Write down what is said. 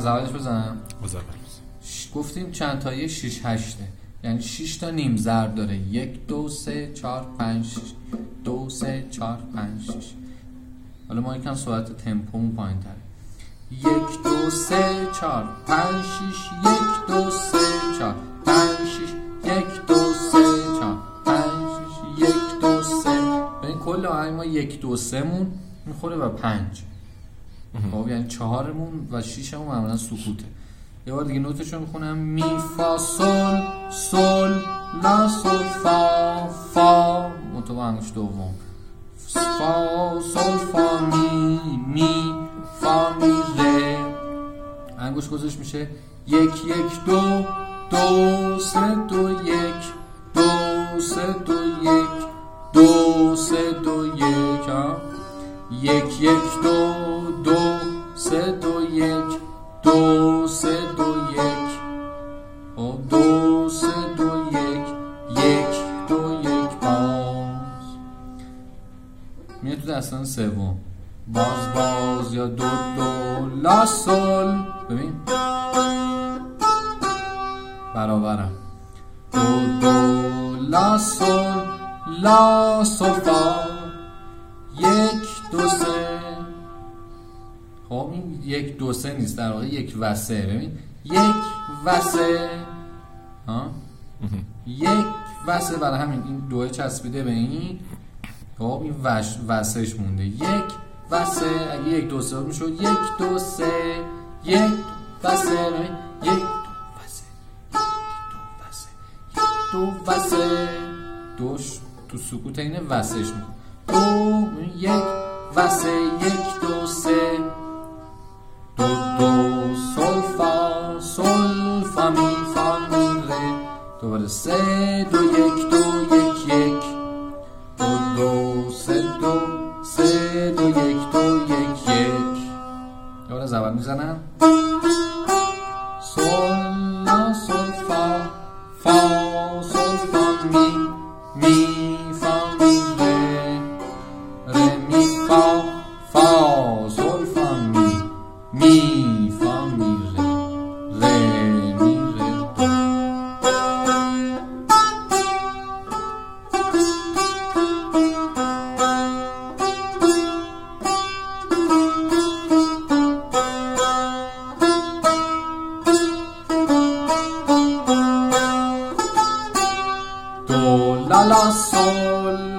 از اولش بزنم از اول گفتیم چند تایی 6 هشته یعنی 6 تا نیم ضرب داره. یک دو سه چهار پنج شش دو سه چهار پنج شش حالا ما یکم سرعت تمپومون پایین تره یک دو سه چهار پنج شش یک دو سه چهار پنج شش یک دو سه چهار پنج شش یک دو سه. ببین کل آهنگ ما یک دو سه مون. می‌خوره و پنج. خب یعنی چهارمون و شیشمون معمولا سکوته. یه بار دیگه نوتش می‌خونم. می فا سل سل لا سل فا فا. منطقه انگوش دوم. فا سل فا می می فا می ره. انگوش گذاشت میشه. یک یک دو دو سه دو یک دو سه دو یک دو سه دو یک یک یک دو سه دو یک. دو سه دو یک. دو سه دو یک. یک دو یک. باز. میاد تو دستان سوم. باز باز یا دو دو. لا سل ببین. برابرم. دو دو. لا سل لا سل فا. خب این یک دو سه نیست در واقع یک و سه. ببین یک و سه ها؟ یک و سه برای همین این دوه چسبیده به این. خب این وش سهش مونده. یک و سه اگه یک دو سه می‌شد یک دو سه یک و سه. یک دو و سه یک دو و سه. دوش تو سکوت اینه و سهش می‌کنه دو یک و سه. زبر می‌زنم؟ سول سول فا فا سول فا می می فا می ره ره می فا فا سول فا می می. do la la sol.